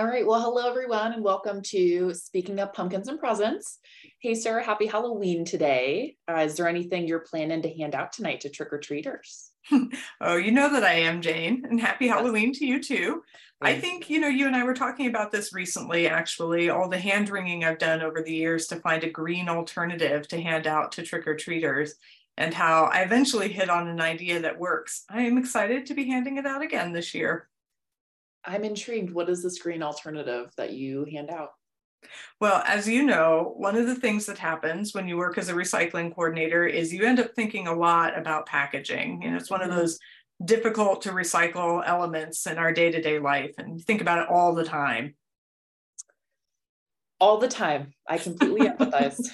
All right. Well, hello, everyone, and welcome to Speaking of Pumpkins and Presents. Hey, Sarah, happy Halloween today. Uh, is there anything you're planning to hand out tonight to trick or treaters? oh, you know that I am, Jane, and happy Halloween to you too. I think, you know, you and I were talking about this recently, actually, all the hand wringing I've done over the years to find a green alternative to hand out to trick or treaters and how I eventually hit on an idea that works. I am excited to be handing it out again this year. I'm intrigued. What is this green alternative that you hand out? Well, as you know, one of the things that happens when you work as a recycling coordinator is you end up thinking a lot about packaging. And it's one of mm-hmm. those difficult to recycle elements in our day to day life. And think about it all the time. All the time. I completely empathize.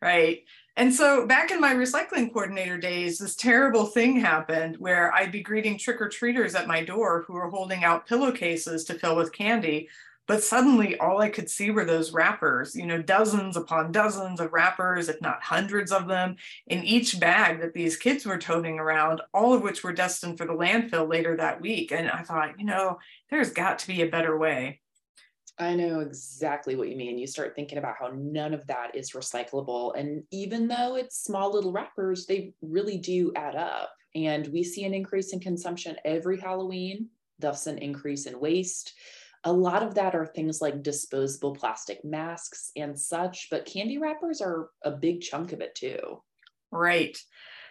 right. And so back in my recycling coordinator days, this terrible thing happened where I'd be greeting trick or treaters at my door who were holding out pillowcases to fill with candy. But suddenly all I could see were those wrappers, you know, dozens upon dozens of wrappers, if not hundreds of them, in each bag that these kids were toting around, all of which were destined for the landfill later that week. And I thought, you know, there's got to be a better way. I know exactly what you mean. You start thinking about how none of that is recyclable. And even though it's small little wrappers, they really do add up. And we see an increase in consumption every Halloween, thus, an increase in waste. A lot of that are things like disposable plastic masks and such, but candy wrappers are a big chunk of it too. Right.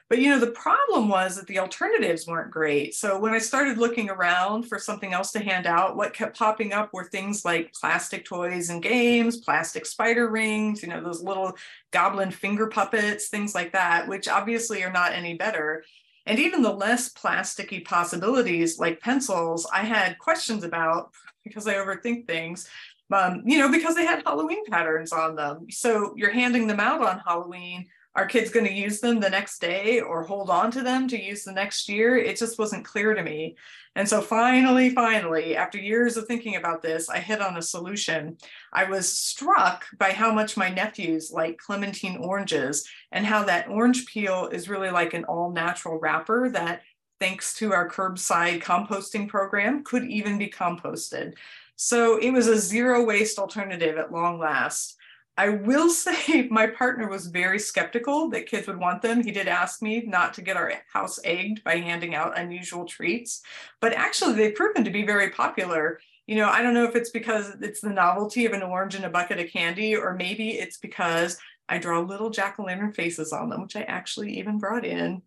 But you know, the problem was that the alternatives weren't great. So when I started looking around for something else to hand out, what kept popping up were things like plastic toys and games, plastic spider rings, you know, those little goblin finger puppets, things like that, which obviously are not any better. And even the less plasticky possibilities like pencils, I had questions about because I overthink things. Um, you know, because they had Halloween patterns on them. So you're handing them out on Halloween are kids going to use them the next day or hold on to them to use the next year? It just wasn't clear to me. And so finally, finally, after years of thinking about this, I hit on a solution. I was struck by how much my nephews like clementine oranges and how that orange peel is really like an all natural wrapper that, thanks to our curbside composting program, could even be composted. So it was a zero waste alternative at long last. I will say my partner was very skeptical that kids would want them. He did ask me not to get our house egged by handing out unusual treats, but actually they've proven to be very popular. You know, I don't know if it's because it's the novelty of an orange and a bucket of candy, or maybe it's because I draw little jack o' lantern faces on them, which I actually even brought in.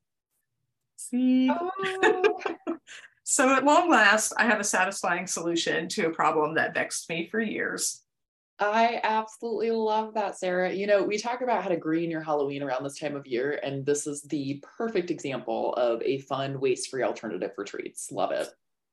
See? Oh. so, at long last, I have a satisfying solution to a problem that vexed me for years. I absolutely love that, Sarah. You know, we talk about how to green your Halloween around this time of year, and this is the perfect example of a fun, waste free alternative for treats. Love it.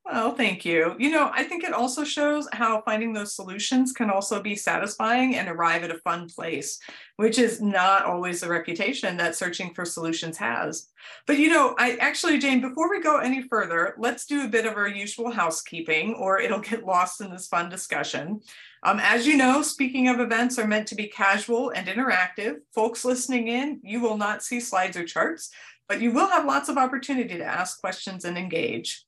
Well, thank you. You know, I think it also shows how finding those solutions can also be satisfying and arrive at a fun place, which is not always the reputation that searching for solutions has. But you know, I actually, Jane, before we go any further, let's do a bit of our usual housekeeping or it'll get lost in this fun discussion. Um, as you know, speaking of events are meant to be casual and interactive. Folks listening in, you will not see slides or charts, but you will have lots of opportunity to ask questions and engage.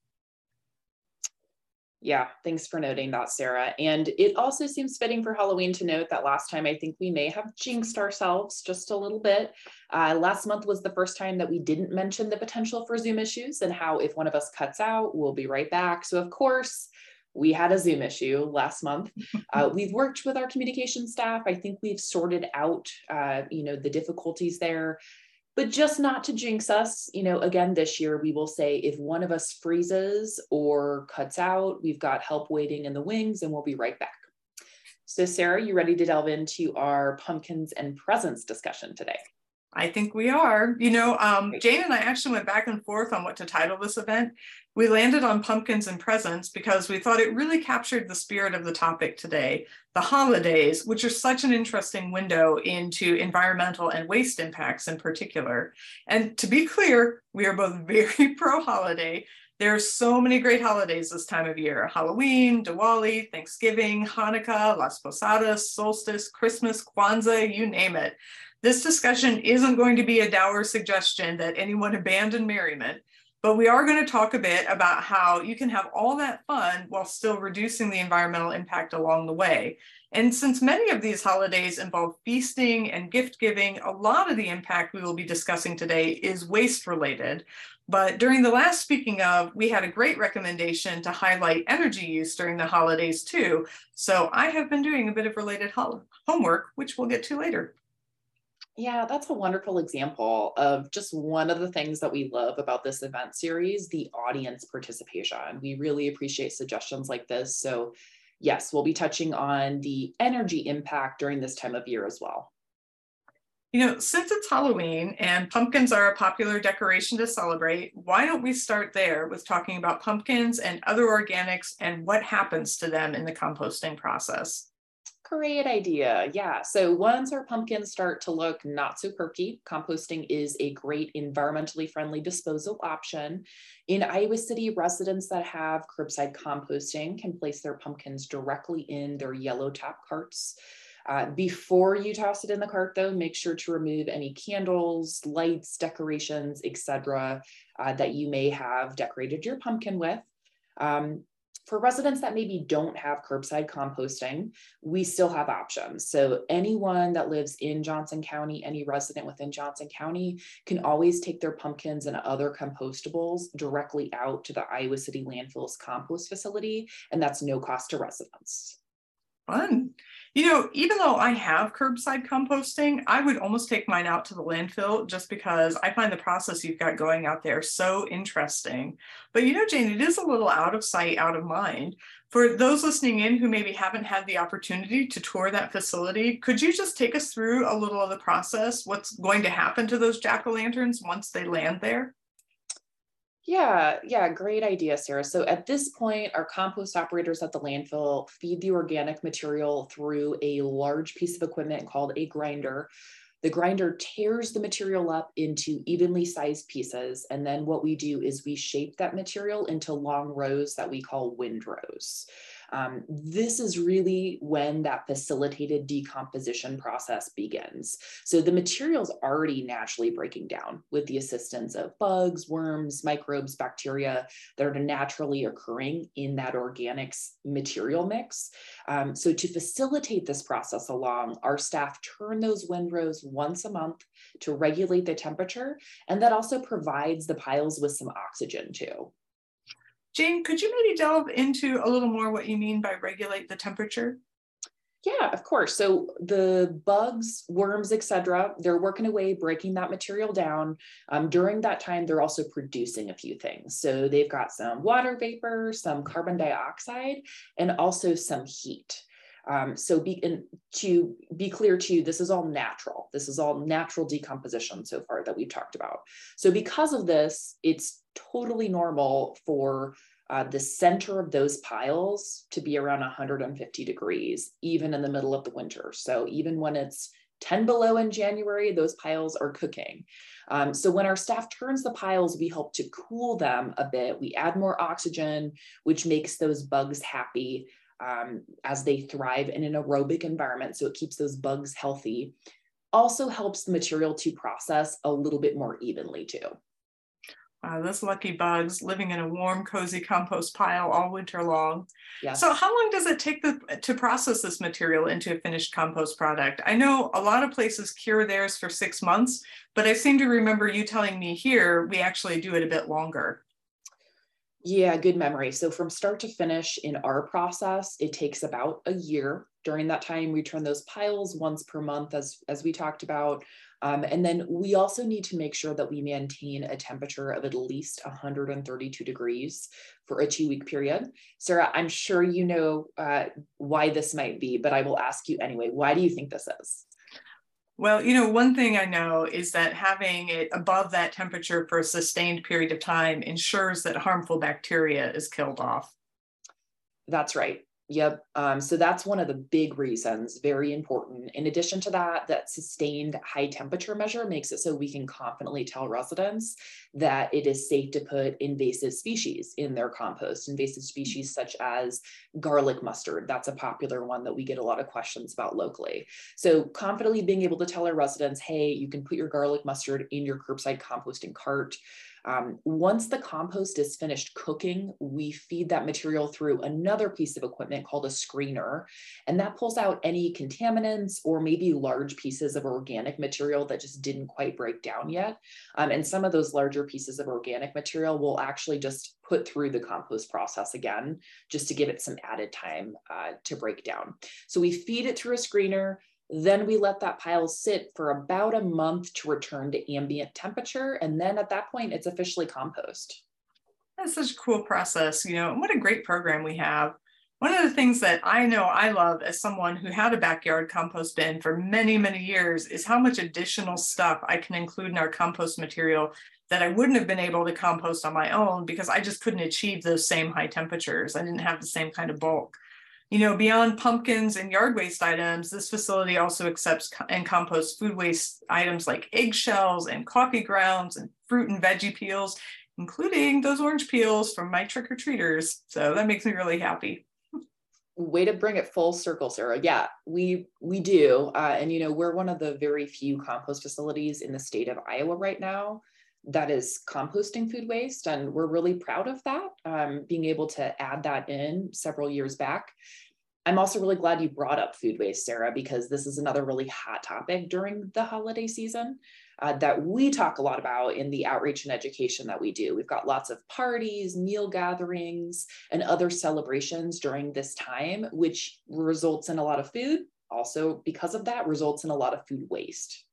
Yeah, thanks for noting that, Sarah. And it also seems fitting for Halloween to note that last time I think we may have jinxed ourselves just a little bit. Uh, last month was the first time that we didn't mention the potential for Zoom issues and how if one of us cuts out, we'll be right back. So, of course, we had a Zoom issue last month. Uh, we've worked with our communication staff. I think we've sorted out, uh, you know, the difficulties there but just not to jinx us, you know, again, this year we will say if one of us freezes or cuts out, we've got help waiting in the wings and we'll be right back. So, Sarah, you ready to delve into our pumpkins and presents discussion today? I think we are. You know, um, Jane and I actually went back and forth on what to title this event. We landed on pumpkins and presents because we thought it really captured the spirit of the topic today the holidays, which are such an interesting window into environmental and waste impacts in particular. And to be clear, we are both very pro holiday. There are so many great holidays this time of year Halloween, Diwali, Thanksgiving, Hanukkah, Las Posadas, Solstice, Christmas, Kwanzaa, you name it. This discussion isn't going to be a dour suggestion that anyone abandon merriment. But we are going to talk a bit about how you can have all that fun while still reducing the environmental impact along the way. And since many of these holidays involve feasting and gift giving, a lot of the impact we will be discussing today is waste related. But during the last speaking of, we had a great recommendation to highlight energy use during the holidays too. So I have been doing a bit of related homework, which we'll get to later. Yeah, that's a wonderful example of just one of the things that we love about this event series the audience participation. We really appreciate suggestions like this. So, yes, we'll be touching on the energy impact during this time of year as well. You know, since it's Halloween and pumpkins are a popular decoration to celebrate, why don't we start there with talking about pumpkins and other organics and what happens to them in the composting process? Great idea. Yeah. So once our pumpkins start to look not so perky, composting is a great environmentally friendly disposal option. In Iowa City, residents that have curbside composting can place their pumpkins directly in their yellow top carts. Uh, before you toss it in the cart, though, make sure to remove any candles, lights, decorations, etc., uh, that you may have decorated your pumpkin with. Um, for residents that maybe don't have curbside composting, we still have options. So anyone that lives in Johnson County, any resident within Johnson County can always take their pumpkins and other compostables directly out to the Iowa City Landfill's compost facility, and that's no cost to residents. Fun. You know, even though I have curbside composting, I would almost take mine out to the landfill just because I find the process you've got going out there so interesting. But you know, Jane, it is a little out of sight, out of mind. For those listening in who maybe haven't had the opportunity to tour that facility, could you just take us through a little of the process? What's going to happen to those jack o' lanterns once they land there? Yeah, yeah, great idea, Sarah. So at this point, our compost operators at the landfill feed the organic material through a large piece of equipment called a grinder. The grinder tears the material up into evenly sized pieces. And then what we do is we shape that material into long rows that we call windrows. Um, this is really when that facilitated decomposition process begins. So the material's already naturally breaking down with the assistance of bugs, worms, microbes, bacteria that are naturally occurring in that organics material mix. Um, so to facilitate this process along, our staff turn those windrows once a month to regulate the temperature, and that also provides the piles with some oxygen too. Jane, could you maybe delve into a little more what you mean by regulate the temperature? Yeah, of course. So the bugs, worms, etc., they're working away, breaking that material down. Um, during that time, they're also producing a few things. So they've got some water vapor, some carbon dioxide, and also some heat. Um, so be, and to be clear to you, this is all natural. This is all natural decomposition so far that we've talked about. So because of this, it's totally normal for uh, the center of those piles to be around 150 degrees, even in the middle of the winter. So even when it's 10 below in January, those piles are cooking. Um, so when our staff turns the piles, we help to cool them a bit. We add more oxygen, which makes those bugs happy um, as they thrive in an aerobic environment. So it keeps those bugs healthy. Also helps the material to process a little bit more evenly too. Uh, those lucky bugs living in a warm, cozy compost pile all winter long. Yes. So, how long does it take the, to process this material into a finished compost product? I know a lot of places cure theirs for six months, but I seem to remember you telling me here we actually do it a bit longer. Yeah, good memory. So, from start to finish in our process, it takes about a year. During that time, we turn those piles once per month, as, as we talked about. Um, and then we also need to make sure that we maintain a temperature of at least 132 degrees for a two week period. Sarah, I'm sure you know uh, why this might be, but I will ask you anyway. Why do you think this is? Well, you know, one thing I know is that having it above that temperature for a sustained period of time ensures that harmful bacteria is killed off. That's right. Yep. Um, so that's one of the big reasons, very important. In addition to that, that sustained high temperature measure makes it so we can confidently tell residents that it is safe to put invasive species in their compost, invasive species such as garlic mustard. That's a popular one that we get a lot of questions about locally. So confidently being able to tell our residents, hey, you can put your garlic mustard in your curbside composting cart. Um, once the compost is finished cooking, we feed that material through another piece of equipment called a screener, and that pulls out any contaminants or maybe large pieces of organic material that just didn't quite break down yet. Um, and some of those larger pieces of organic material will actually just put through the compost process again, just to give it some added time uh, to break down. So we feed it through a screener. Then we let that pile sit for about a month to return to ambient temperature. And then at that point, it's officially compost. That's such a cool process. You know, what a great program we have. One of the things that I know I love as someone who had a backyard compost bin for many, many years is how much additional stuff I can include in our compost material that I wouldn't have been able to compost on my own because I just couldn't achieve those same high temperatures. I didn't have the same kind of bulk. You know, beyond pumpkins and yard waste items, this facility also accepts and composts food waste items like eggshells and coffee grounds and fruit and veggie peels, including those orange peels from my trick or treaters. So that makes me really happy. Way to bring it full circle, Sarah. Yeah, we we do, uh, and you know we're one of the very few compost facilities in the state of Iowa right now that is composting food waste. And we're really proud of that, um, being able to add that in several years back. I'm also really glad you brought up food waste, Sarah, because this is another really hot topic during the holiday season uh, that we talk a lot about in the outreach and education that we do. We've got lots of parties, meal gatherings, and other celebrations during this time, which results in a lot of food. Also, because of that, results in a lot of food waste.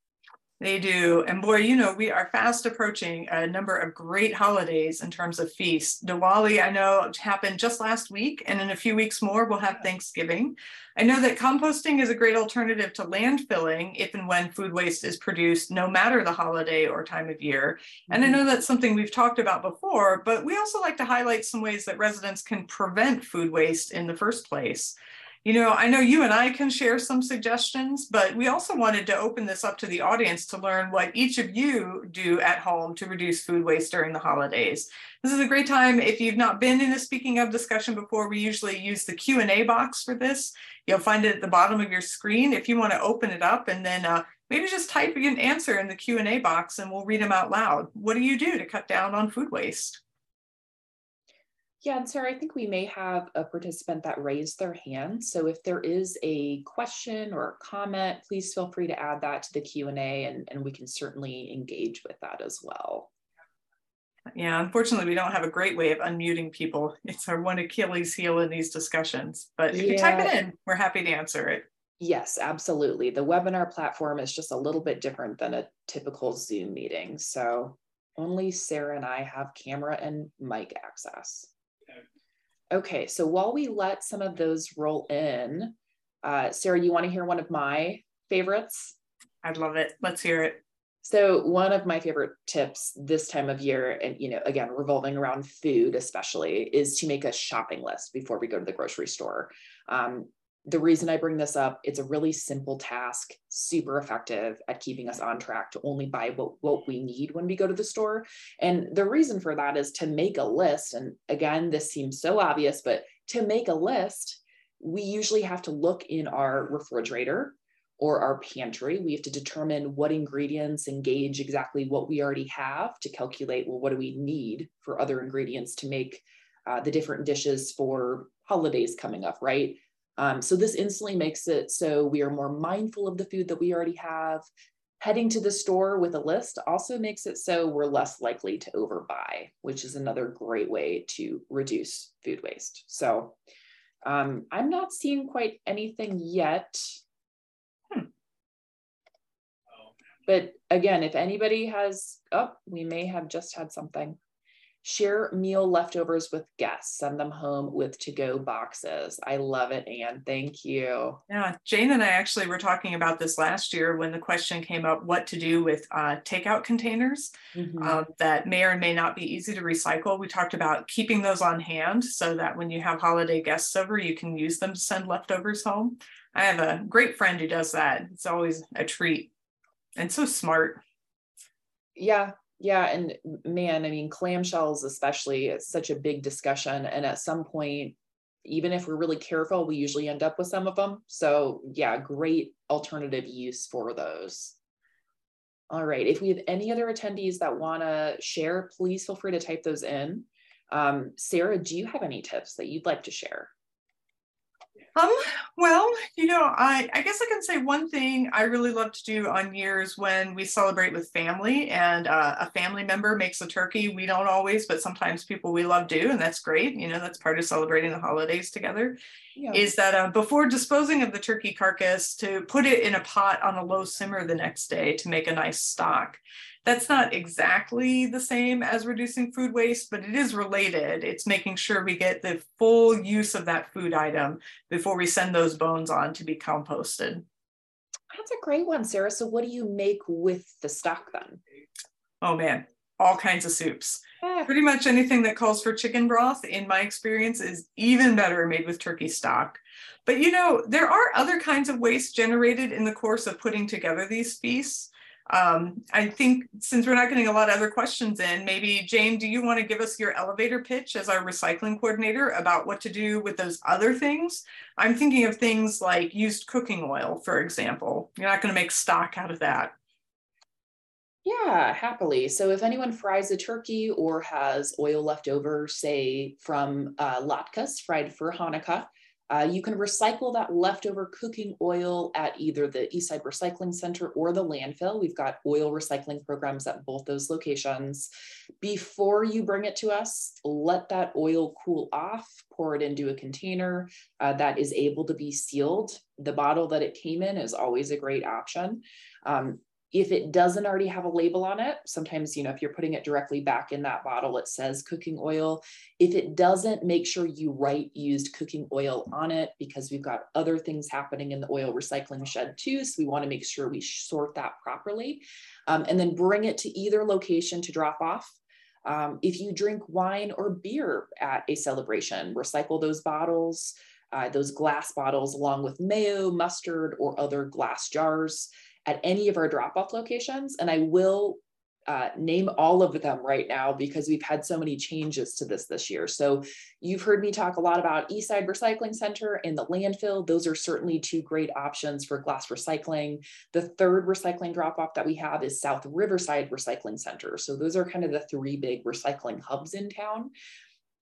They do. And boy, you know, we are fast approaching a number of great holidays in terms of feasts. Diwali, I know, happened just last week, and in a few weeks more, we'll have Thanksgiving. I know that composting is a great alternative to landfilling if and when food waste is produced, no matter the holiday or time of year. And I mm-hmm. know that's something we've talked about before, but we also like to highlight some ways that residents can prevent food waste in the first place. You know, I know you and I can share some suggestions, but we also wanted to open this up to the audience to learn what each of you do at home to reduce food waste during the holidays. This is a great time. If you've not been in a speaking of discussion before, we usually use the Q&A box for this. You'll find it at the bottom of your screen if you want to open it up and then uh, maybe just type an answer in the Q&A box and we'll read them out loud. What do you do to cut down on food waste? Yeah, and Sarah, I think we may have a participant that raised their hand. So if there is a question or a comment, please feel free to add that to the Q&A and, and we can certainly engage with that as well. Yeah, unfortunately, we don't have a great way of unmuting people. It's our one Achilles heel in these discussions. But if yeah. you type it in, we're happy to answer it. Yes, absolutely. The webinar platform is just a little bit different than a typical Zoom meeting. So only Sarah and I have camera and mic access. Okay, so while we let some of those roll in, uh, Sarah, you want to hear one of my favorites? I'd love it. Let's hear it. So one of my favorite tips this time of year, and you know, again, revolving around food especially, is to make a shopping list before we go to the grocery store. Um, the reason I bring this up, it's a really simple task, super effective at keeping us on track to only buy what, what we need when we go to the store. And the reason for that is to make a list. And again, this seems so obvious, but to make a list, we usually have to look in our refrigerator or our pantry. We have to determine what ingredients engage exactly what we already have to calculate, well, what do we need for other ingredients to make uh, the different dishes for holidays coming up, right? Um, so this instantly makes it so we are more mindful of the food that we already have. Heading to the store with a list also makes it so we're less likely to overbuy, which is another great way to reduce food waste. So um, I'm not seeing quite anything yet. Hmm. But again, if anybody has, oh, we may have just had something. Share meal leftovers with guests. Send them home with to go boxes. I love it, Anne. Thank you. Yeah, Jane and I actually were talking about this last year when the question came up what to do with uh, takeout containers mm-hmm. uh, that may or may not be easy to recycle. We talked about keeping those on hand so that when you have holiday guests over, you can use them to send leftovers home. I have a great friend who does that. It's always a treat and so smart. Yeah, yeah, and man, I mean, clamshells especially, it's such a big discussion. And at some point, even if we're really careful, we usually end up with some of them. So yeah, great alternative use for those. All right. If we have any other attendees that want to share, please feel free to type those in. Um, Sarah, do you have any tips that you'd like to share? Um, well, you know, I, I guess I can say one thing I really love to do on years when we celebrate with family and uh, a family member makes a turkey. We don't always, but sometimes people we love do, and that's great. You know, that's part of celebrating the holidays together. Yeah. Is that uh, before disposing of the turkey carcass, to put it in a pot on a low simmer the next day to make a nice stock. That's not exactly the same as reducing food waste, but it is related. It's making sure we get the full use of that food item before we send those bones on to be composted. That's a great one, Sarah. So, what do you make with the stock then? Oh man, all kinds of soups. Yeah. Pretty much anything that calls for chicken broth, in my experience, is even better made with turkey stock. But you know, there are other kinds of waste generated in the course of putting together these feasts. Um, I think since we're not getting a lot of other questions in, maybe Jane, do you want to give us your elevator pitch as our recycling coordinator about what to do with those other things? I'm thinking of things like used cooking oil, for example. You're not going to make stock out of that. Yeah, happily. So if anyone fries a turkey or has oil left over, say from uh, latkes fried for Hanukkah, uh, you can recycle that leftover cooking oil at either the Eastside Recycling Center or the landfill. We've got oil recycling programs at both those locations. Before you bring it to us, let that oil cool off, pour it into a container uh, that is able to be sealed. The bottle that it came in is always a great option. Um, if it doesn't already have a label on it, sometimes, you know, if you're putting it directly back in that bottle, it says cooking oil. If it doesn't, make sure you write used cooking oil on it because we've got other things happening in the oil recycling shed too. So we want to make sure we sort that properly um, and then bring it to either location to drop off. Um, if you drink wine or beer at a celebration, recycle those bottles. Uh, those glass bottles along with mayo, mustard, or other glass jars at any of our drop off locations. And I will uh, name all of them right now because we've had so many changes to this this year. So you've heard me talk a lot about Eastside Recycling Center and the landfill. Those are certainly two great options for glass recycling. The third recycling drop off that we have is South Riverside Recycling Center. So those are kind of the three big recycling hubs in town.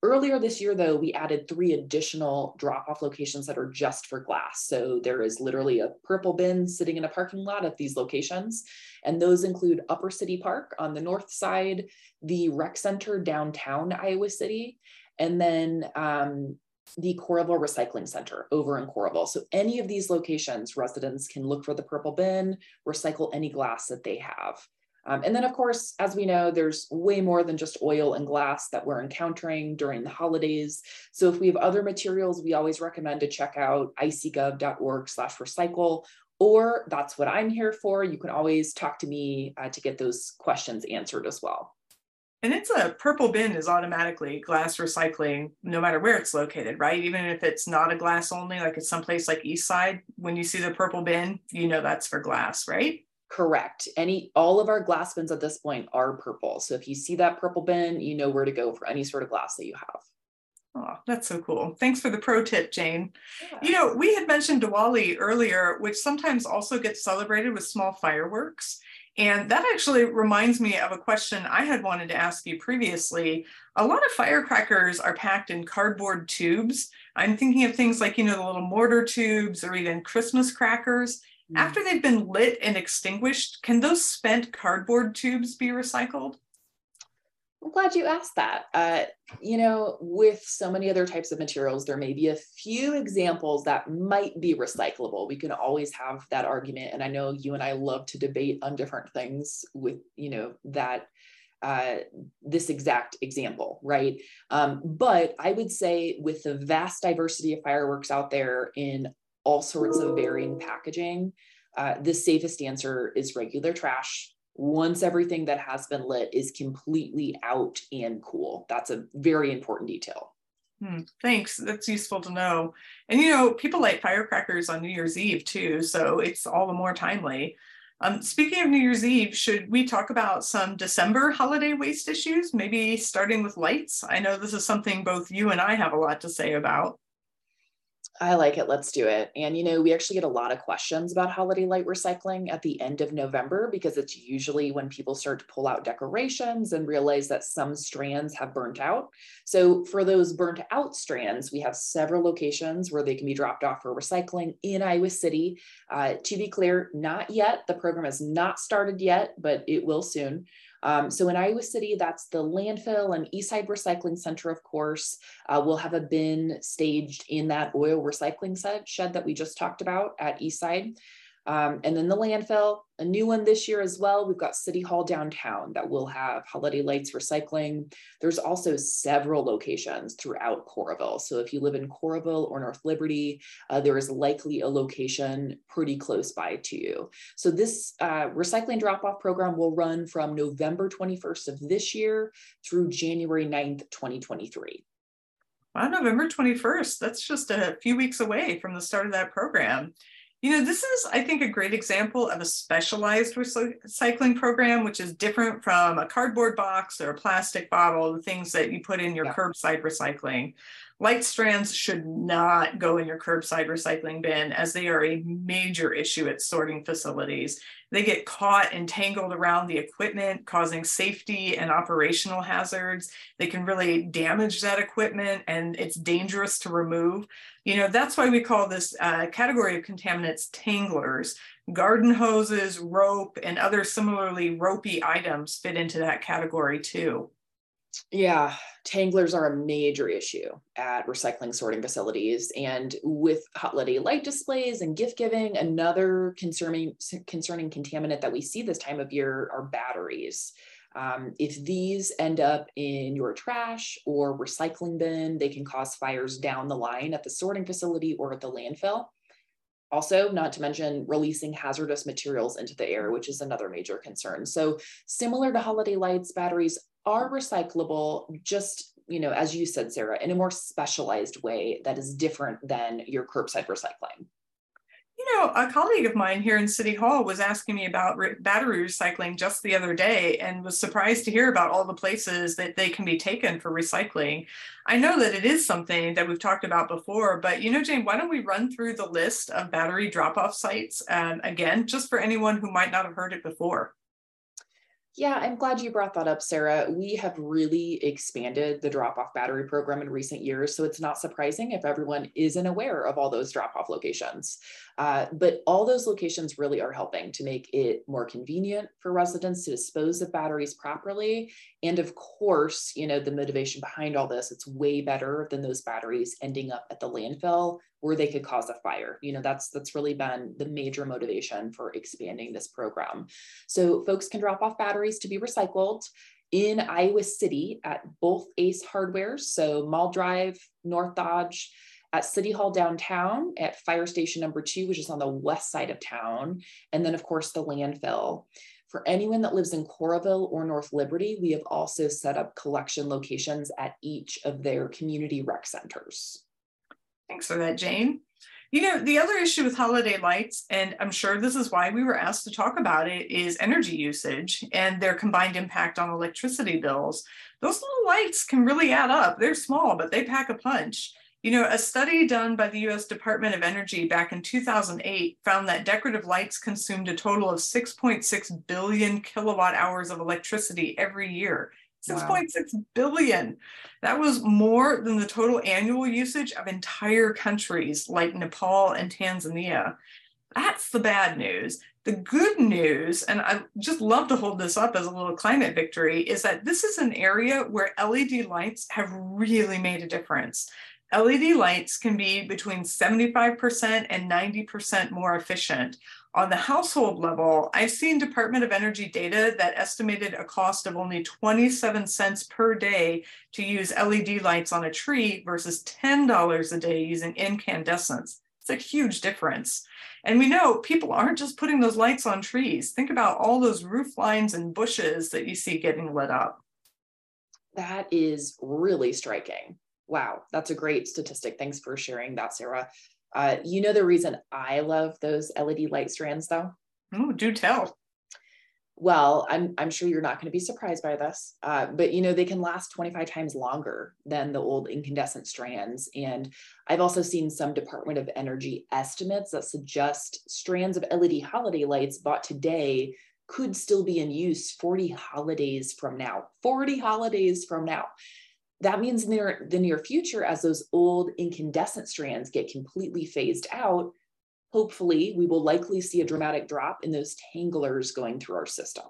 Earlier this year, though, we added three additional drop off locations that are just for glass. So there is literally a purple bin sitting in a parking lot at these locations. And those include Upper City Park on the north side, the rec center downtown Iowa City, and then um, the Coralville Recycling Center over in Coralville. So any of these locations, residents can look for the purple bin, recycle any glass that they have. Um, and then, of course, as we know, there's way more than just oil and glass that we're encountering during the holidays. So if we have other materials, we always recommend to check out icgov.org slash recycle, or that's what I'm here for. You can always talk to me uh, to get those questions answered as well. And it's a purple bin is automatically glass recycling, no matter where it's located, right? Even if it's not a glass only, like it's someplace like East Side, when you see the purple bin, you know that's for glass, right? Correct. Any all of our glass bins at this point are purple. So if you see that purple bin, you know where to go for any sort of glass that you have. Oh, that's so cool. Thanks for the pro tip, Jane. Yeah. You know, we had mentioned Diwali earlier, which sometimes also gets celebrated with small fireworks. And that actually reminds me of a question I had wanted to ask you previously. A lot of firecrackers are packed in cardboard tubes. I'm thinking of things like, you know, the little mortar tubes or even Christmas crackers. Mm. After they've been lit and extinguished, can those spent cardboard tubes be recycled? I'm glad you asked that. Uh, you know, with so many other types of materials, there may be a few examples that might be recyclable. We can always have that argument. And I know you and I love to debate on different things with, you know, that uh, this exact example, right? Um, but I would say with the vast diversity of fireworks out there in all sorts of varying packaging. Uh, the safest answer is regular trash. Once everything that has been lit is completely out and cool. That's a very important detail. Hmm, thanks. That's useful to know. And you know, people light firecrackers on New Year's Eve too, so it's all the more timely. Um, speaking of New Year's Eve, should we talk about some December holiday waste issues, maybe starting with lights? I know this is something both you and I have a lot to say about. I like it. Let's do it. And, you know, we actually get a lot of questions about holiday light recycling at the end of November because it's usually when people start to pull out decorations and realize that some strands have burnt out. So, for those burnt out strands, we have several locations where they can be dropped off for recycling in Iowa City. Uh, to be clear, not yet. The program has not started yet, but it will soon. Um, so in Iowa City, that's the landfill and Eastside Recycling Center, of course. Uh, we'll have a bin staged in that oil recycling shed that we just talked about at Eastside. Um, and then the landfill, a new one this year as well. We've got City Hall downtown that will have holiday lights recycling. There's also several locations throughout Coralville. So if you live in Coralville or North Liberty, uh, there is likely a location pretty close by to you. So this uh, recycling drop-off program will run from November 21st of this year through January 9th, 2023. Wow, November 21st. That's just a few weeks away from the start of that program. You know, this is, I think, a great example of a specialized recycling program, which is different from a cardboard box or a plastic bottle, the things that you put in your yeah. curbside recycling. Light strands should not go in your curbside recycling bin as they are a major issue at sorting facilities. They get caught and tangled around the equipment, causing safety and operational hazards. They can really damage that equipment and it's dangerous to remove. You know, that's why we call this uh, category of contaminants tanglers. Garden hoses, rope, and other similarly ropey items fit into that category too. Yeah, tanglers are a major issue at recycling sorting facilities. And with holiday light displays and gift giving, another concerning, concerning contaminant that we see this time of year are batteries. Um, if these end up in your trash or recycling bin, they can cause fires down the line at the sorting facility or at the landfill. Also, not to mention releasing hazardous materials into the air, which is another major concern. So, similar to holiday lights, batteries are recyclable, just you know, as you said, Sarah, in a more specialized way that is different than your curbside recycling. You know, a colleague of mine here in City Hall was asking me about re- battery recycling just the other day and was surprised to hear about all the places that they can be taken for recycling. I know that it is something that we've talked about before, but you know, Jane, why don't we run through the list of battery drop off sites um, again, just for anyone who might not have heard it before? Yeah, I'm glad you brought that up, Sarah. We have really expanded the drop off battery program in recent years. So it's not surprising if everyone isn't aware of all those drop off locations. Uh, but all those locations really are helping to make it more convenient for residents to dispose of batteries properly. And of course, you know, the motivation behind all this, it's way better than those batteries ending up at the landfill where they could cause a fire. You know, that's that's really been the major motivation for expanding this program. So folks can drop off batteries to be recycled in Iowa City at both Ace hardware, so Mall Drive, North Dodge, at City Hall downtown, at Fire Station number two, which is on the west side of town, and then, of course, the landfill. For anyone that lives in Coralville or North Liberty, we have also set up collection locations at each of their community rec centers. Thanks for that, Jane. You know, the other issue with holiday lights, and I'm sure this is why we were asked to talk about it, is energy usage and their combined impact on electricity bills. Those little lights can really add up. They're small, but they pack a punch. You know, a study done by the US Department of Energy back in 2008 found that decorative lights consumed a total of 6.6 billion kilowatt hours of electricity every year. 6.6 wow. billion. That was more than the total annual usage of entire countries like Nepal and Tanzania. That's the bad news. The good news, and I just love to hold this up as a little climate victory, is that this is an area where LED lights have really made a difference. LED lights can be between 75% and 90% more efficient. On the household level, I've seen Department of Energy data that estimated a cost of only 27 cents per day to use LED lights on a tree versus $10 a day using incandescents. It's a huge difference. And we know people aren't just putting those lights on trees. Think about all those roof lines and bushes that you see getting lit up. That is really striking. Wow, that's a great statistic. Thanks for sharing that, Sarah. Uh, you know the reason I love those LED light strands though? Oh, do tell. Well, I'm, I'm sure you're not going to be surprised by this, uh, but you know, they can last 25 times longer than the old incandescent strands. And I've also seen some Department of Energy estimates that suggest strands of LED holiday lights bought today could still be in use 40 holidays from now. 40 holidays from now. That means near the near future, as those old incandescent strands get completely phased out, hopefully we will likely see a dramatic drop in those tanglers going through our system.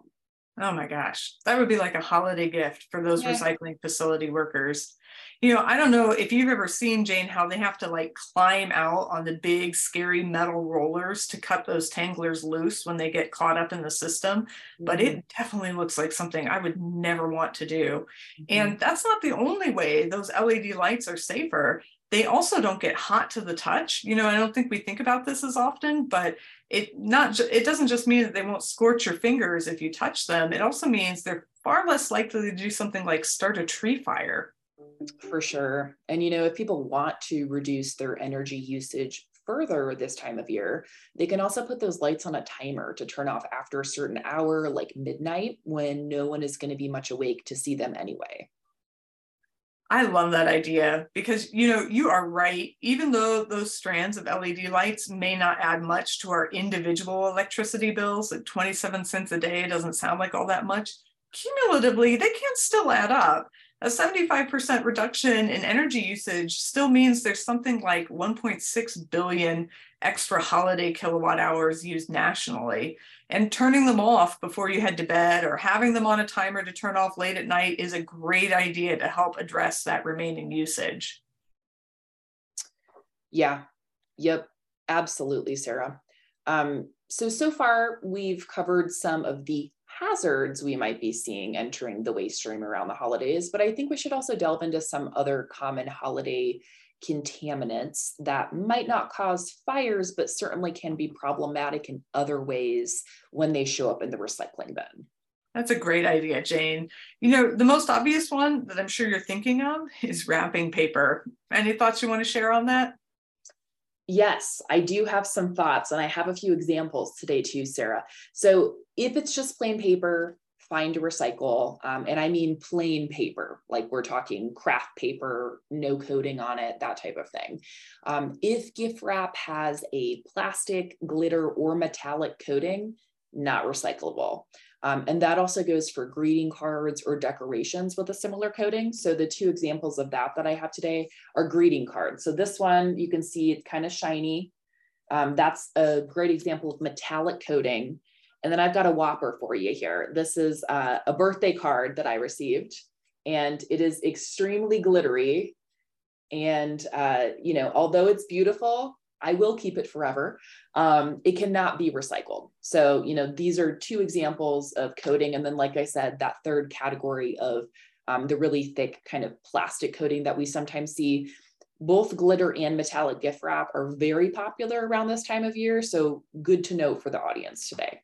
Oh my gosh, that would be like a holiday gift for those yeah. recycling facility workers. You know, I don't know if you've ever seen Jane how they have to like climb out on the big scary metal rollers to cut those tanglers loose when they get caught up in the system, mm-hmm. but it mm-hmm. definitely looks like something I would never want to do. Mm-hmm. And that's not the only way those LED lights are safer they also don't get hot to the touch. You know, I don't think we think about this as often, but it not it doesn't just mean that they won't scorch your fingers if you touch them. It also means they're far less likely to do something like start a tree fire. For sure. And you know, if people want to reduce their energy usage further this time of year, they can also put those lights on a timer to turn off after a certain hour, like midnight, when no one is going to be much awake to see them anyway. I love that idea because you know you are right. Even though those strands of LED lights may not add much to our individual electricity bills, at 27 cents a day doesn't sound like all that much. Cumulatively, they can still add up. A 75% reduction in energy usage still means there's something like 1.6 billion extra holiday kilowatt hours used nationally. And turning them off before you head to bed or having them on a timer to turn off late at night is a great idea to help address that remaining usage. Yeah, yep, absolutely, Sarah. Um, so, so far we've covered some of the hazards we might be seeing entering the waste stream around the holidays, but I think we should also delve into some other common holiday contaminants that might not cause fires, but certainly can be problematic in other ways when they show up in the recycling bin. That's a great idea, Jane. You know, the most obvious one that I'm sure you're thinking of is wrapping paper. Any thoughts you want to share on that? Yes, I do have some thoughts, and I have a few examples today too, Sarah. So, if it's just plain paper, fine to recycle. Um, and I mean plain paper, like we're talking craft paper, no coating on it, that type of thing. Um, if gift wrap has a plastic, glitter, or metallic coating, not recyclable. Um, and that also goes for greeting cards or decorations with a similar coating. So the two examples of that that I have today are greeting cards. So this one, you can see it's kind of shiny. Um, that's a great example of metallic coating and then I've got a whopper for you here. This is uh, a birthday card that I received, and it is extremely glittery. And, uh, you know, although it's beautiful, I will keep it forever. Um, it cannot be recycled. So, you know, these are two examples of coating. And then, like I said, that third category of um, the really thick kind of plastic coating that we sometimes see. Both glitter and metallic gift wrap are very popular around this time of year. So, good to know for the audience today.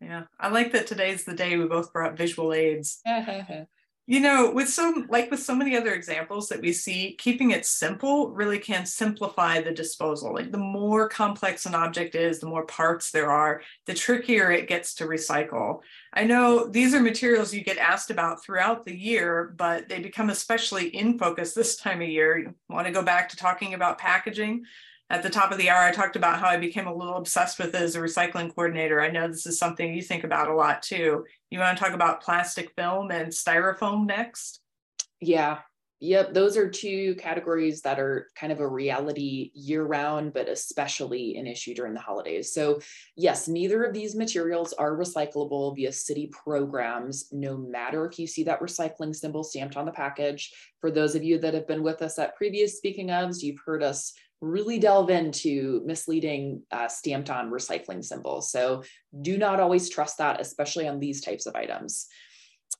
Yeah, I like that today's the day we both brought visual aids. you know, with so like with so many other examples that we see, keeping it simple really can simplify the disposal. Like the more complex an object is, the more parts there are, the trickier it gets to recycle. I know these are materials you get asked about throughout the year, but they become especially in focus this time of year. You want to go back to talking about packaging? at the top of the hour, I talked about how I became a little obsessed with it as a recycling coordinator. I know this is something you think about a lot too. You want to talk about plastic film and styrofoam next? Yeah. Yep. Those are two categories that are kind of a reality year round, but especially an issue during the holidays. So, yes, neither of these materials are recyclable via city programs, no matter if you see that recycling symbol stamped on the package. For those of you that have been with us at previous speaking ofs, you've heard us really delve into misleading uh, stamped on recycling symbols. So do not always trust that, especially on these types of items.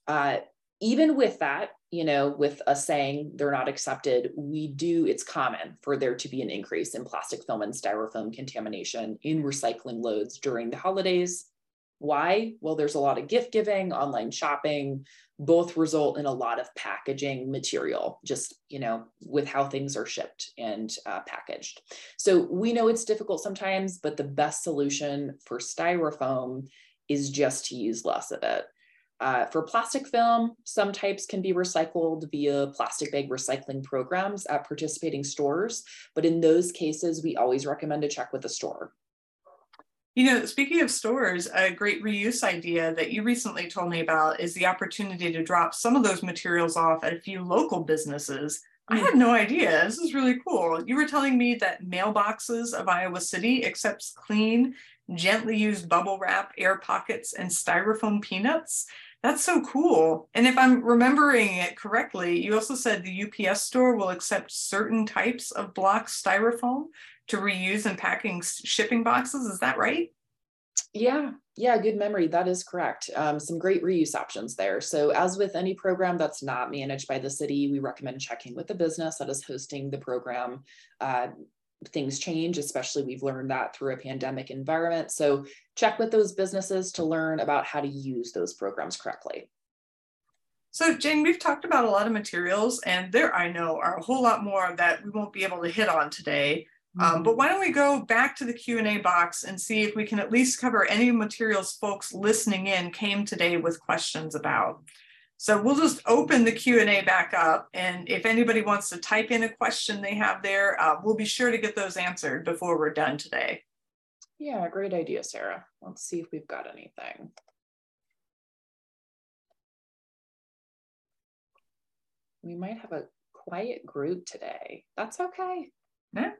Uh, even with that, you know, with us saying they're not accepted, we do, it's common for there to be an increase in plastic film and styrofoam contamination in recycling loads during the holidays. Why? Well, there's a lot of gift giving, online shopping, both result in a lot of packaging material, just, you know, with how things are shipped and uh, packaged. So we know it's difficult sometimes, but the best solution for styrofoam is just to use less of it. Uh, for plastic film, some types can be recycled via plastic bag recycling programs at participating stores, but in those cases, we always recommend to check with the store. You know, speaking of stores, a great reuse idea that you recently told me about is the opportunity to drop some of those materials off at a few local businesses. I mm. had no idea. This is really cool. You were telling me that mailboxes of Iowa City accepts clean, gently used bubble wrap, air pockets, and styrofoam peanuts. That's so cool. And if I'm remembering it correctly, you also said the UPS store will accept certain types of block styrofoam to reuse in packing shipping boxes. Is that right? Yeah, yeah, good memory. That is correct. Um, some great reuse options there. So, as with any program that's not managed by the city, we recommend checking with the business that is hosting the program. Uh, things change, especially we've learned that through a pandemic environment. So, check with those businesses to learn about how to use those programs correctly. So Jane, we've talked about a lot of materials and there I know are a whole lot more that we won't be able to hit on today. Um, but mm-hmm. why don't we go back to the Q&A box and see if we can at least cover any materials folks listening in came today with questions about. So we'll just open the Q&A back up. And if anybody wants to type in a question they have there, uh, we'll be sure to get those answered before we're done today. Yeah, great idea, Sarah. Let's see if we've got anything. We might have a quiet group today. That's okay. Yeah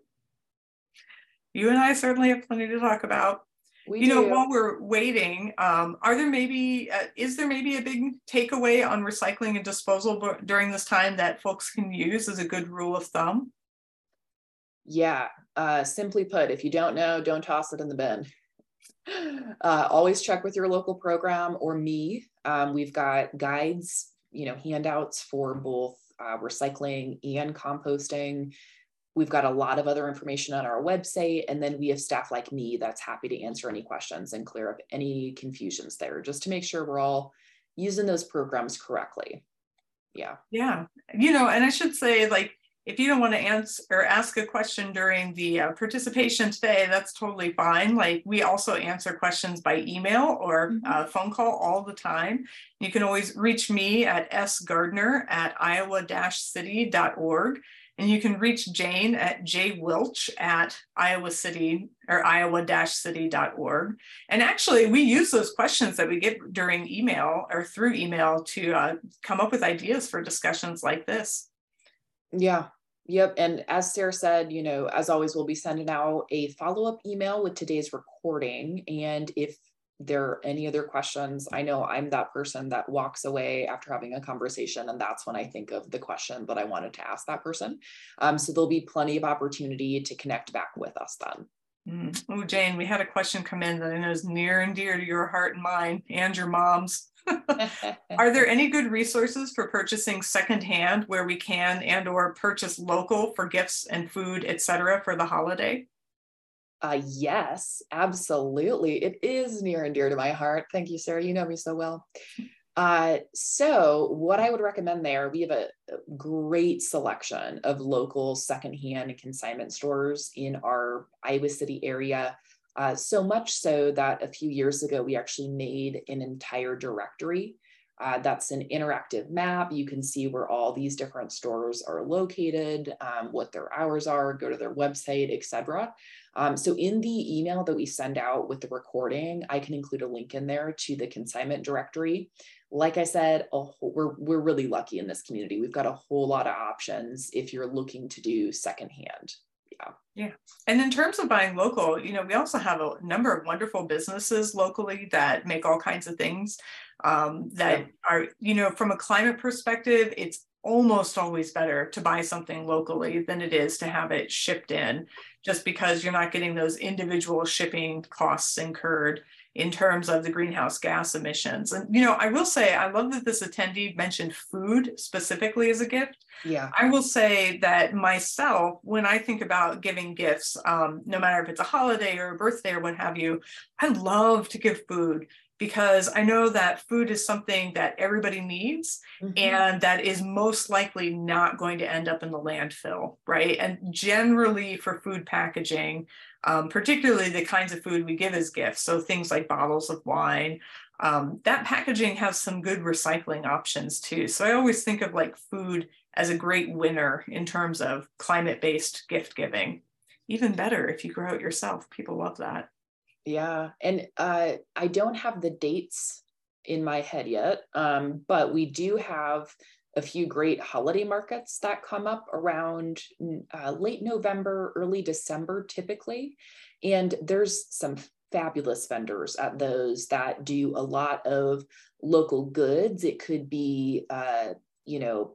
you and I certainly have plenty to talk about. We you do. know, while we're waiting, um, are there maybe, uh, is there maybe a big takeaway on recycling and disposal during this time that folks can use as a good rule of thumb? Yeah, uh, simply put, if you don't know, don't toss it in the bin. Uh, always check with your local program or me. Um, we've got guides, you know, handouts for both uh, recycling and composting. We've got a lot of other information on our website. And then we have staff like me that's happy to answer any questions and clear up any confusions there just to make sure we're all using those programs correctly. Yeah. Yeah. You know, and I should say, like, if you don't want to answer or ask a question during the uh, participation today, that's totally fine. Like we also answer questions by email or mm-hmm. uh, phone call all the time. You can always reach me at sgardner at iowa-city.org. And you can reach Jane at jwilch at Iowa City or iowa-city.org. And actually, we use those questions that we get during email or through email to uh, come up with ideas for discussions like this. Yeah. Yep. And as Sarah said, you know, as always, we'll be sending out a follow up email with today's recording. And if there are any other questions, I know I'm that person that walks away after having a conversation, and that's when I think of the question that I wanted to ask that person. Um, so there'll be plenty of opportunity to connect back with us then. Mm. Oh, Jane, we had a question come in that I know is near and dear to your heart and mine and your mom's. Are there any good resources for purchasing secondhand where we can and or purchase local for gifts and food, etc., for the holiday? Uh, yes, absolutely. It is near and dear to my heart. Thank you, Sarah. You know me so well. Uh, so, what I would recommend there, we have a, great selection of local secondhand and consignment stores in our Iowa City area. Uh, so much so that a few years ago, we actually made an entire directory uh, that's an interactive map. You can see where all these different stores are located, um, what their hours are, go to their website, etc. Um, so in the email that we send out with the recording, I can include a link in there to the consignment directory. Like I said, whole, we're, we're really lucky in this community. We've got a whole lot of options if you're looking to do secondhand. Yeah. Yeah. And in terms of buying local, you know, we also have a number of wonderful businesses locally that make all kinds of things um, that yeah. are, you know, from a climate perspective, it's almost always better to buy something locally than it is to have it shipped in, just because you're not getting those individual shipping costs incurred in terms of the greenhouse gas emissions. And, you know, I will say, I love that this attendee mentioned food specifically as a gift. Yeah. I will say that myself, when I think about giving gifts, um, no matter if it's a holiday or a birthday or what have you, I love to give food because I know that food is something that everybody needs mm-hmm. and that is most likely not going to end up in the landfill, right? And generally for food packaging, um, particularly the kinds of food we give as gifts. So things like bottles of wine. Um, that packaging has some good recycling options too. So I always think of like food as a great winner in terms of climate based gift giving. Even better if you grow it yourself. People love that. Yeah. And uh, I don't have the dates in my head yet, um, but we do have a few great holiday markets that come up around uh, late November, early December, typically. And there's some fabulous vendors at those that do a lot of local goods. It could be, uh, you know,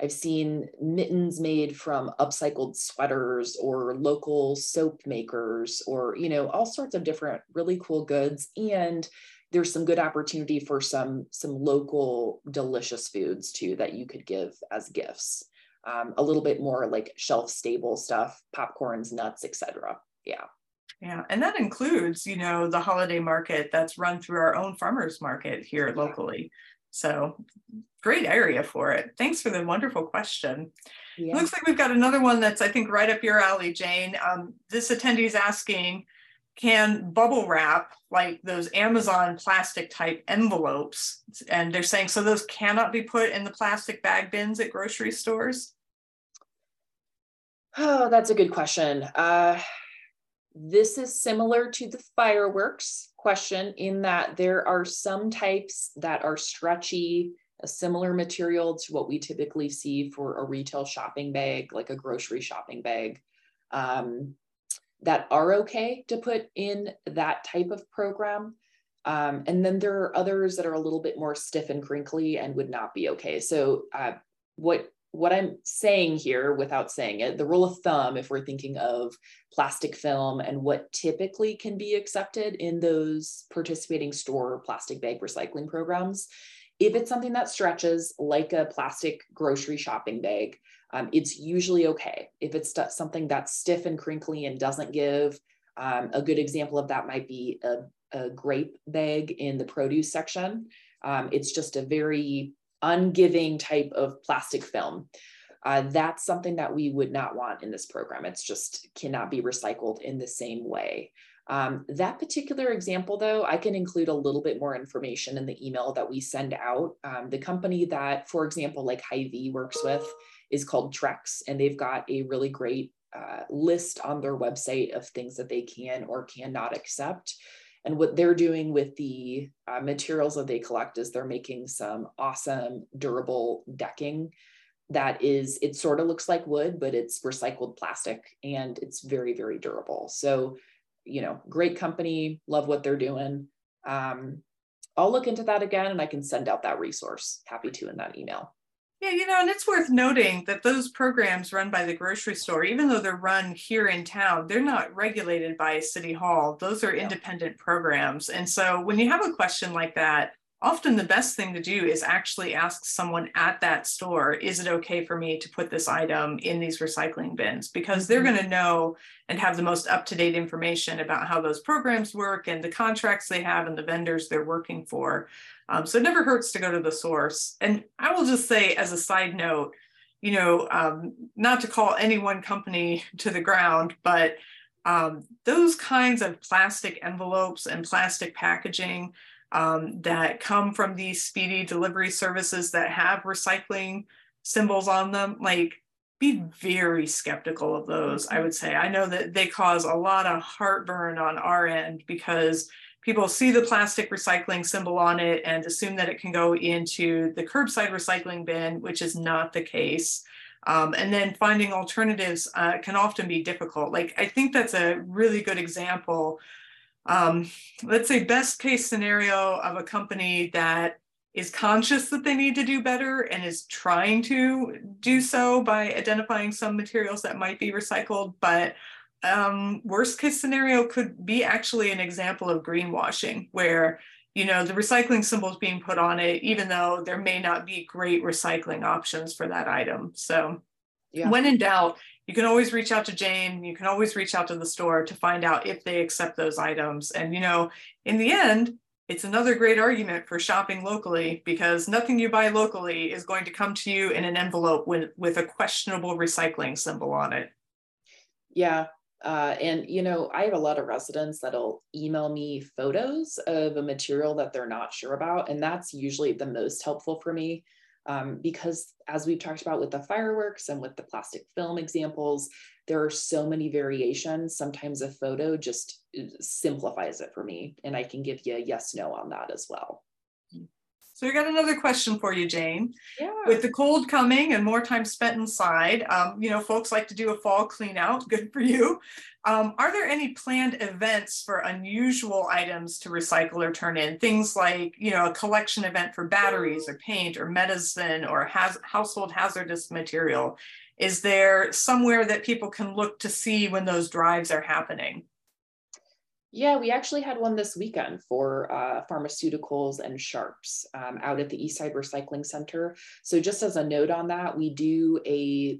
I've seen mittens made from upcycled sweaters or local soap makers or, you know, all sorts of different really cool goods. And there's some good opportunity for some some local delicious foods too that you could give as gifts. Um, a little bit more like shelf stable stuff popcorns nuts etc yeah. Yeah and that includes you know the holiday market that's run through our own farmers market here locally. So great area for it. Thanks for the wonderful question. Yeah. looks like we've got another one that's i think right up your alley jane. Um, this attendee is asking can bubble wrap like those Amazon plastic type envelopes. And they're saying, so those cannot be put in the plastic bag bins at grocery stores? Oh, that's a good question. Uh, this is similar to the fireworks question in that there are some types that are stretchy, a similar material to what we typically see for a retail shopping bag, like a grocery shopping bag. Um, that are okay to put in that type of program. Um, and then there are others that are a little bit more stiff and crinkly and would not be okay. So uh, what what I'm saying here without saying it, the rule of thumb, if we're thinking of plastic film and what typically can be accepted in those participating store plastic bag recycling programs, if it's something that stretches like a plastic grocery shopping bag, um, it's usually okay. If it's something that's stiff and crinkly and doesn't give, um, a good example of that might be a, a grape bag in the produce section. Um, it's just a very ungiving type of plastic film. Uh, that's something that we would not want in this program. It's just cannot be recycled in the same way. Um, that particular example, though, I can include a little bit more information in the email that we send out. Um, the company that, for example, like Hy-Vee works with is called Trex, and they've got a really great uh, list on their website of things that they can or cannot accept. And what they're doing with the uh, materials that they collect is they're making some awesome durable decking that is, it sort of looks like wood, but it's recycled plastic and it's very, very durable. So, you know, great company, love what they're doing. Um, I'll look into that again and I can send out that resource. Happy to in that email. Yeah, you know, and it's worth noting that those programs run by the grocery store, even though they're run here in town, they're not regulated by City Hall. Those are yeah. independent programs. And so when you have a question like that, often the best thing to do is actually ask someone at that store is it okay for me to put this item in these recycling bins because they're mm-hmm. going to know and have the most up-to-date information about how those programs work and the contracts they have and the vendors they're working for um, so it never hurts to go to the source. And i will just say as a side note you know um, not to call any one company to the ground but um, those kinds of plastic envelopes and plastic packaging um, that come from these speedy delivery services that have recycling symbols on them like be very skeptical of those i would say. I know that they cause a lot of heartburn on our end because people see the plastic recycling symbol on it and assume that it can go into the curbside recycling bin which is not the case. Um, and then finding alternatives uh, can often be difficult. Like i think that's a really good example. Um, let's say best case scenario of a company that is conscious that they need to do better and is trying to do so by identifying some materials that might be recycled but um, worst case scenario could be actually an example of greenwashing where you know the recycling symbol is being put on it even though there may not be great recycling options for that item so yeah. when in doubt you can always reach out to Jane. You can always reach out to the store to find out if they accept those items. And, you know, in the end, it's another great argument for shopping locally because nothing you buy locally is going to come to you in an envelope with, with a questionable recycling symbol on it. Yeah. Uh, and you know, I have a lot of residents that'll email me photos of a material that they're not sure about, and that's usually the most helpful for me um, because, as we've talked about with the fireworks and with the plastic film examples, there are so many variations. Sometimes a photo just uh, simplifies it for me, and I can give you a yes no on that as well. So we got another question for you, Jane. Yeah. With the cold coming and more time spent inside, um, you know, folks like to do a fall clean out. Good for you. Um, are there any planned events for unusual items to recycle or turn in? Things like, you know, a collection event for batteries or paint or medicine or has household hazardous material. Is there somewhere that people can look to see when those drives are happening? Yeah, we actually had one this weekend for uh, pharmaceuticals and sharps um, out at the Eastside Recycling Center. So just as a note on that, we do a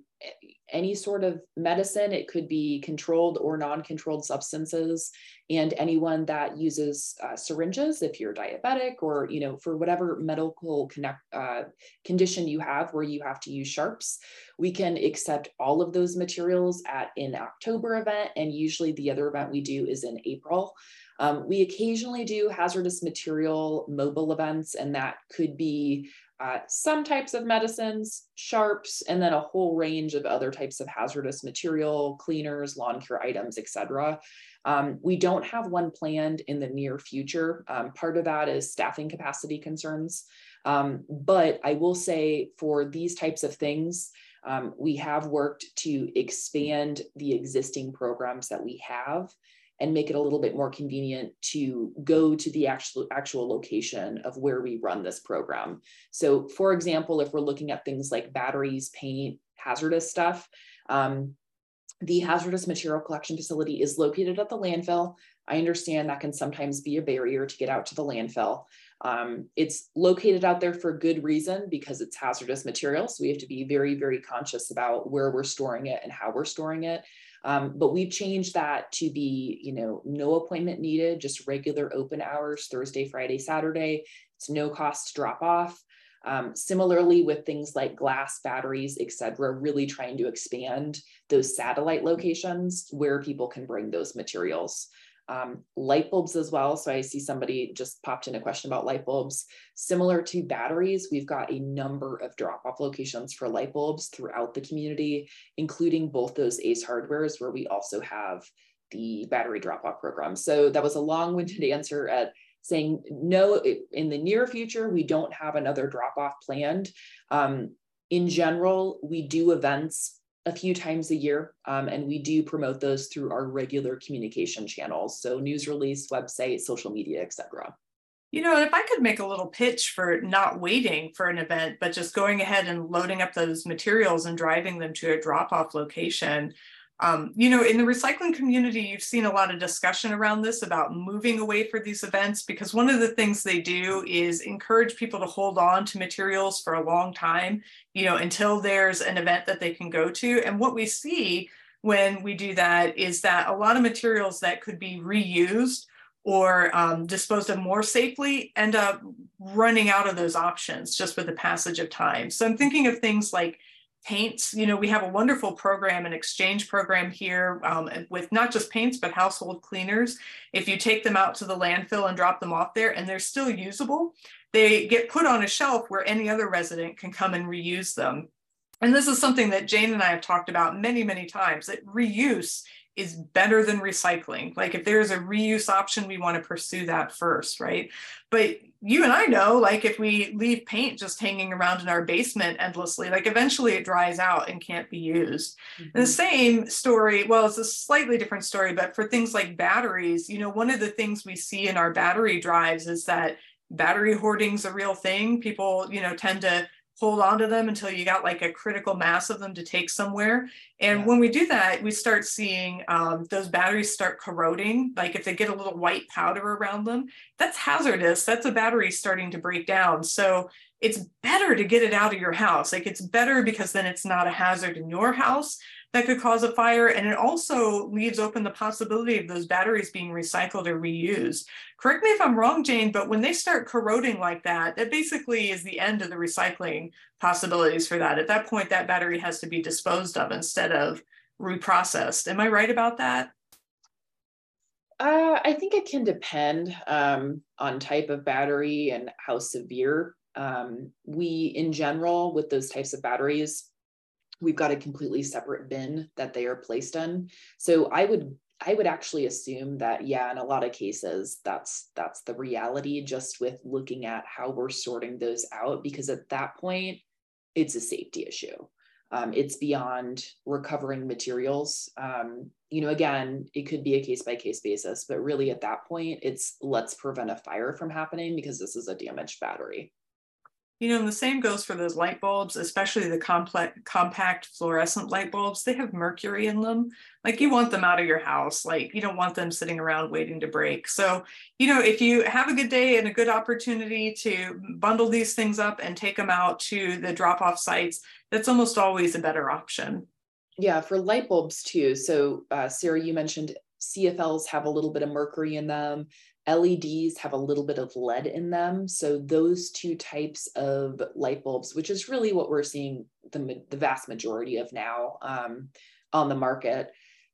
any sort of medicine. It could be controlled or non-controlled substances, and anyone that uses uh, syringes, if you're diabetic or you know for whatever medical connect, uh, condition you have where you have to use sharps, we can accept all of those materials at an October event, and usually the other event we do is in April. Um, we occasionally do hazardous material mobile events, and that could be uh, some types of medicines, sharps, and then a whole range of other types of hazardous material, cleaners, lawn care items, etc. Um, we don't have one planned in the near future. Um, part of that is staffing capacity concerns. Um, but I will say for these types of things, um, we have worked to expand the existing programs that we have and make it a little bit more convenient to go to the actual actual location of where we run this program. So for example, if we're looking at things like batteries, paint, hazardous stuff, um, the hazardous material collection facility is located at the landfill. I understand that can sometimes be a barrier to get out to the landfill. Um, it's located out there for good reason because it's hazardous material. So we have to be very, very conscious about where we're storing it and how we're storing it. Um, but we've changed that to be, you know, no appointment needed, just regular open hours, Thursday, Friday, Saturday. It's no cost drop off. Um, similarly, with things like glass, batteries, et cetera, really trying to expand those satellite locations where people can bring those materials um, light bulbs as well. So I see somebody just popped in a question about light bulbs. Similar to batteries, we've got a number of drop off locations for light bulbs throughout the community, including both those ACE hardwares where we also have the battery drop off program. So that was a long winded answer at saying no, in the near future, we don't have another drop off planned. Um, in general, we do events a few times a year, um, and we do promote those through our regular communication channels, so news release, website, social media, etc. You know, if I could make a little pitch for not waiting for an event, but just going ahead and loading up those materials and driving them to a drop off location, um, you know, in the recycling community, you've seen a lot of discussion around this about moving away for these events because one of the things they do is encourage people to hold on to materials for a long time, you know, until there's an event that they can go to. And what we see when we do that is that a lot of materials that could be reused or um, disposed of more safely end up running out of those options just with the passage of time. So I'm thinking of things like paints. You know, we have a wonderful program, an exchange program here um, with not just paints, but household cleaners. If you take them out to the landfill and drop them off there and they're still usable, they get put on a shelf where any other resident can come and reuse them. And this is something that Jane and I have talked about many, many times that reuse is better than recycling. Like if there's a reuse option, we want to pursue that first, right? But you and I know, like if we leave paint just hanging around in our basement endlessly, like eventually it dries out and can't be used. Mm-hmm. And the same story, well, it's a slightly different story, but for things like batteries, you know, one of the things we see in our battery drives is that battery hoarding's a real thing. People, you know, tend to hold on to them until you got like a critical mass of them to take somewhere. And yeah. when we do that, we start seeing um, those batteries start corroding. Like if they get a little white powder around them, that's hazardous. That's a battery starting to break down. So it's better to get it out of your house. Like it's better because then it's not a hazard in your house that could cause a fire. And it also leaves open the possibility of those batteries being recycled or reused. Correct me if I'm wrong, Jane, but when they start corroding like that, that basically is the end of the recycling possibilities for that. At that point, that battery has to be disposed of instead of reprocessed. Am I right about that? Uh, I think it can depend um, on type of battery and how severe. Um, we, in general, with those types of batteries, we've got a completely separate bin that they are placed in. So I would I would actually assume that yeah, in a lot of cases, that's that's the reality. Just with looking at how we're sorting those out, because at that point, it's a safety issue. Um, it's beyond recovering materials. Um, you know, again, it could be a case by case basis, but really at that point, it's let's prevent a fire from happening because this is a damaged battery. You know, the same goes for those light bulbs, especially the complex, compact fluorescent light bulbs. They have mercury in them. Like you want them out of your house. Like you don't want them sitting around waiting to break. So, you know, if you have a good day and a good opportunity to bundle these things up and take them out to the drop off sites, that's almost always a better option. Yeah, for light bulbs too. So, uh, Sarah, you mentioned CFLs have a little bit of mercury in them. LEDs have a little bit of lead in them. So those two types of light bulbs, which is really what we're seeing the, the vast majority of now um, on the market,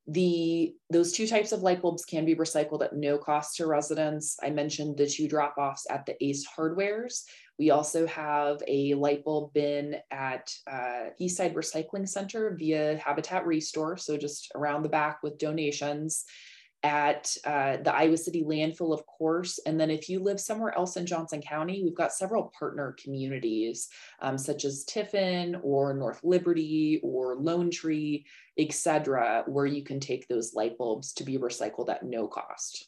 the those two types of light bulbs can be recycled at no cost to residents. I mentioned the two drop-offs at the Ace Hardwares. We also have a light bulb bin at uh, Eastside Recycling Center via Habitat Restore, so just around the back with donations at uh, the Iowa City landfill, of course. And then if you live somewhere else in Johnson County, we've got several partner communities, um, such as Tiffin or North Liberty or Lone Tree, et cetera, where you can take those light bulbs to be recycled at no cost.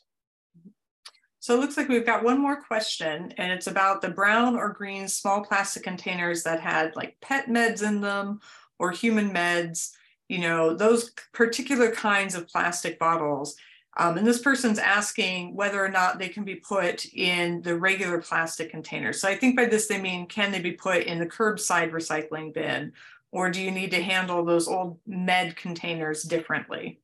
So it looks like we've got one more question, and it's about the brown or green small plastic containers that had like pet meds in them or human meds, you know, those particular kinds of plastic bottles um, and this person's asking whether or not they can be put in the regular plastic containers. So I think by this they mean, can they be put in the curbside recycling bin? Or do you need to handle those old med containers differently?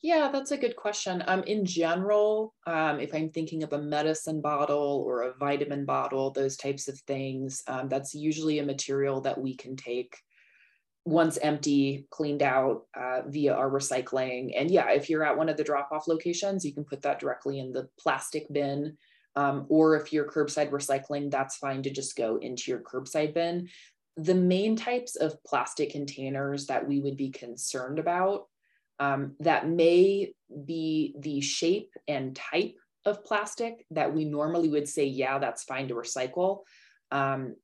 Yeah, that's a good question. Um, in general, um, if I'm thinking of a medicine bottle or a vitamin bottle, those types of things, um, that's usually a material that we can take once empty, cleaned out uh, via our recycling. And yeah, if you're at one of the drop off locations, you can put that directly in the plastic bin. Um, or if you're curbside recycling, that's fine to just go into your curbside bin. The main types of plastic containers that we would be concerned about um, that may be the shape and type of plastic that we normally would say, yeah, that's fine to recycle. Um,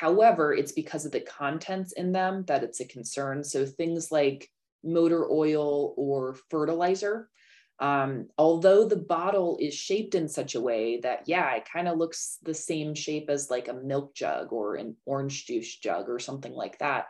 However, it's because of the contents in them that it's a concern. So things like motor oil or fertilizer, um, although the bottle is shaped in such a way that, yeah, it kind of looks the same shape as like a milk jug or an orange juice jug or something like that,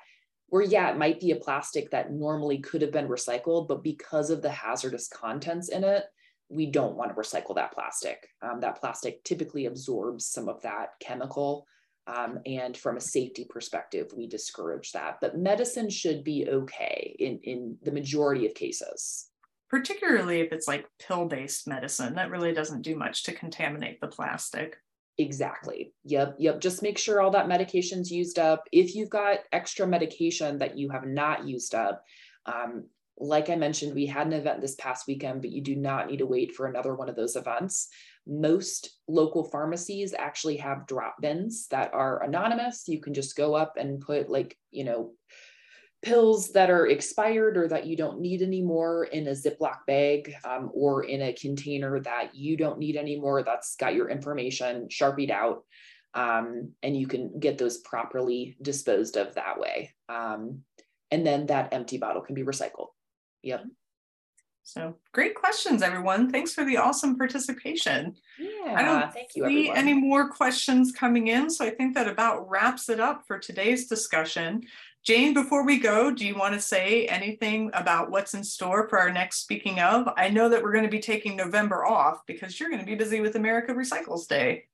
where, yeah, it might be a plastic that normally could have been recycled, but because of the hazardous contents in it, we don't want to recycle that plastic. Um, that plastic typically absorbs some of that chemical um, and from a safety perspective, we discourage that. But medicine should be okay in, in the majority of cases. Particularly if it's like pill based medicine, that really doesn't do much to contaminate the plastic. Exactly. Yep. Yep. Just make sure all that medication's used up. If you've got extra medication that you have not used up, um, like I mentioned, we had an event this past weekend, but you do not need to wait for another one of those events. Most local pharmacies actually have drop bins that are anonymous. You can just go up and put, like, you know, pills that are expired or that you don't need anymore in a Ziploc bag um, or in a container that you don't need anymore that's got your information sharpied out. Um, and you can get those properly disposed of that way. Um, and then that empty bottle can be recycled. Yep. So great questions, everyone. Thanks for the awesome participation. Yeah, I don't thank you. See everyone. any more questions coming in, so I think that about wraps it up for today's discussion. Jane, before we go, do you want to say anything about what's in store for our next speaking of? I know that we're going to be taking November off because you're going to be busy with America Recycles Day.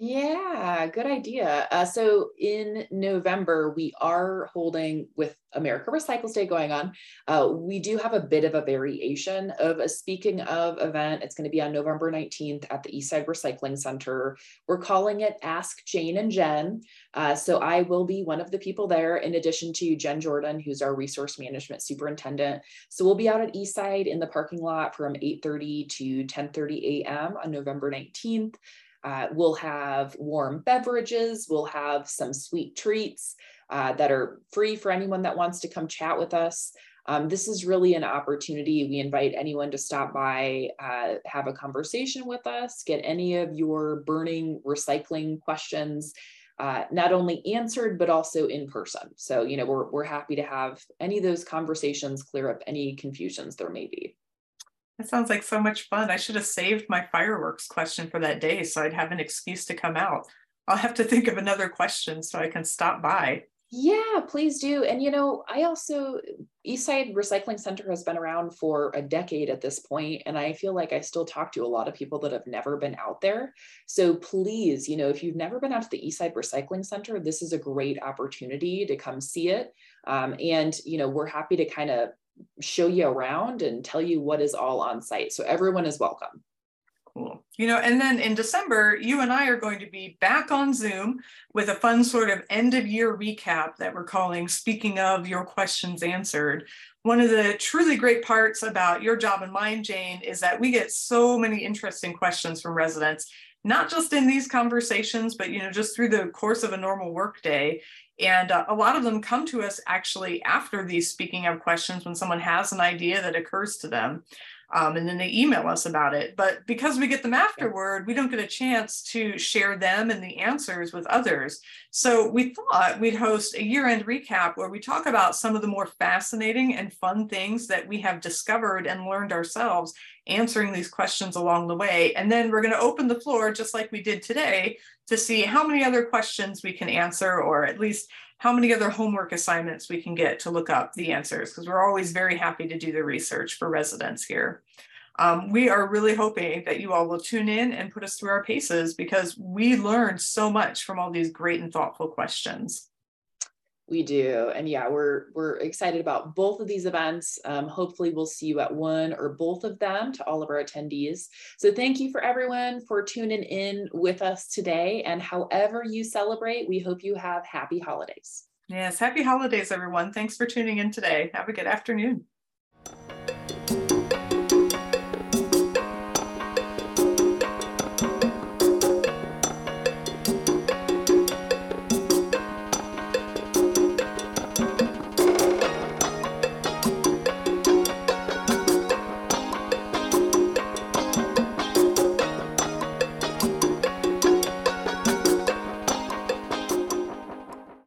Yeah, good idea. Uh, so in November, we are holding with America Recycles Day going on. Uh, we do have a bit of a variation of a speaking of event. It's going to be on November 19th at the Eastside Recycling Center. We're calling it Ask Jane and Jen. Uh, so I will be one of the people there, in addition to Jen Jordan, who's our resource management superintendent. So we'll be out at Eastside in the parking lot from 8:30 to 10:30 a.m. on November 19th. Uh, we'll have warm beverages, we'll have some sweet treats uh, that are free for anyone that wants to come chat with us. Um, this is really an opportunity. We invite anyone to stop by, uh, have a conversation with us, get any of your burning recycling questions uh, not only answered, but also in person. So, you know, we're, we're happy to have any of those conversations clear up any confusions there may be. That sounds like so much fun. I should have saved my fireworks question for that day so I'd have an excuse to come out. I'll have to think of another question so I can stop by. Yeah, please do. And you know, I also Eastside Recycling Center has been around for a decade at this point, and I feel like I still talk to a lot of people that have never been out there. So please, you know, if you've never been out to the Eastside Recycling Center, this is a great opportunity to come see it. Um, and you know, we're happy to kind of show you around and tell you what is all on site. So everyone is welcome. Cool. You know, and then in December, you and I are going to be back on Zoom with a fun sort of end of year recap that we're calling Speaking of Your Questions Answered. One of the truly great parts about your job and mine, Jane, is that we get so many interesting questions from residents, not just in these conversations, but you know, just through the course of a normal workday. And uh, a lot of them come to us actually after these speaking of questions when someone has an idea that occurs to them. Um, and then they email us about it. But because we get them afterward, we don't get a chance to share them and the answers with others. So we thought we'd host a year end recap where we talk about some of the more fascinating and fun things that we have discovered and learned ourselves answering these questions along the way. And then we're going to open the floor, just like we did today, to see how many other questions we can answer, or at least how many other homework assignments we can get to look up the answers, because we're always very happy to do the research for residents here. Um, we are really hoping that you all will tune in and put us through our paces because we learned so much from all these great and thoughtful questions. We do. And yeah, we're we're excited about both of these events. Um, hopefully we'll see you at one or both of them to all of our attendees. So thank you for everyone for tuning in with us today. And however you celebrate, we hope you have happy holidays. Yes, happy holidays, everyone. Thanks for tuning in today. Have a good afternoon.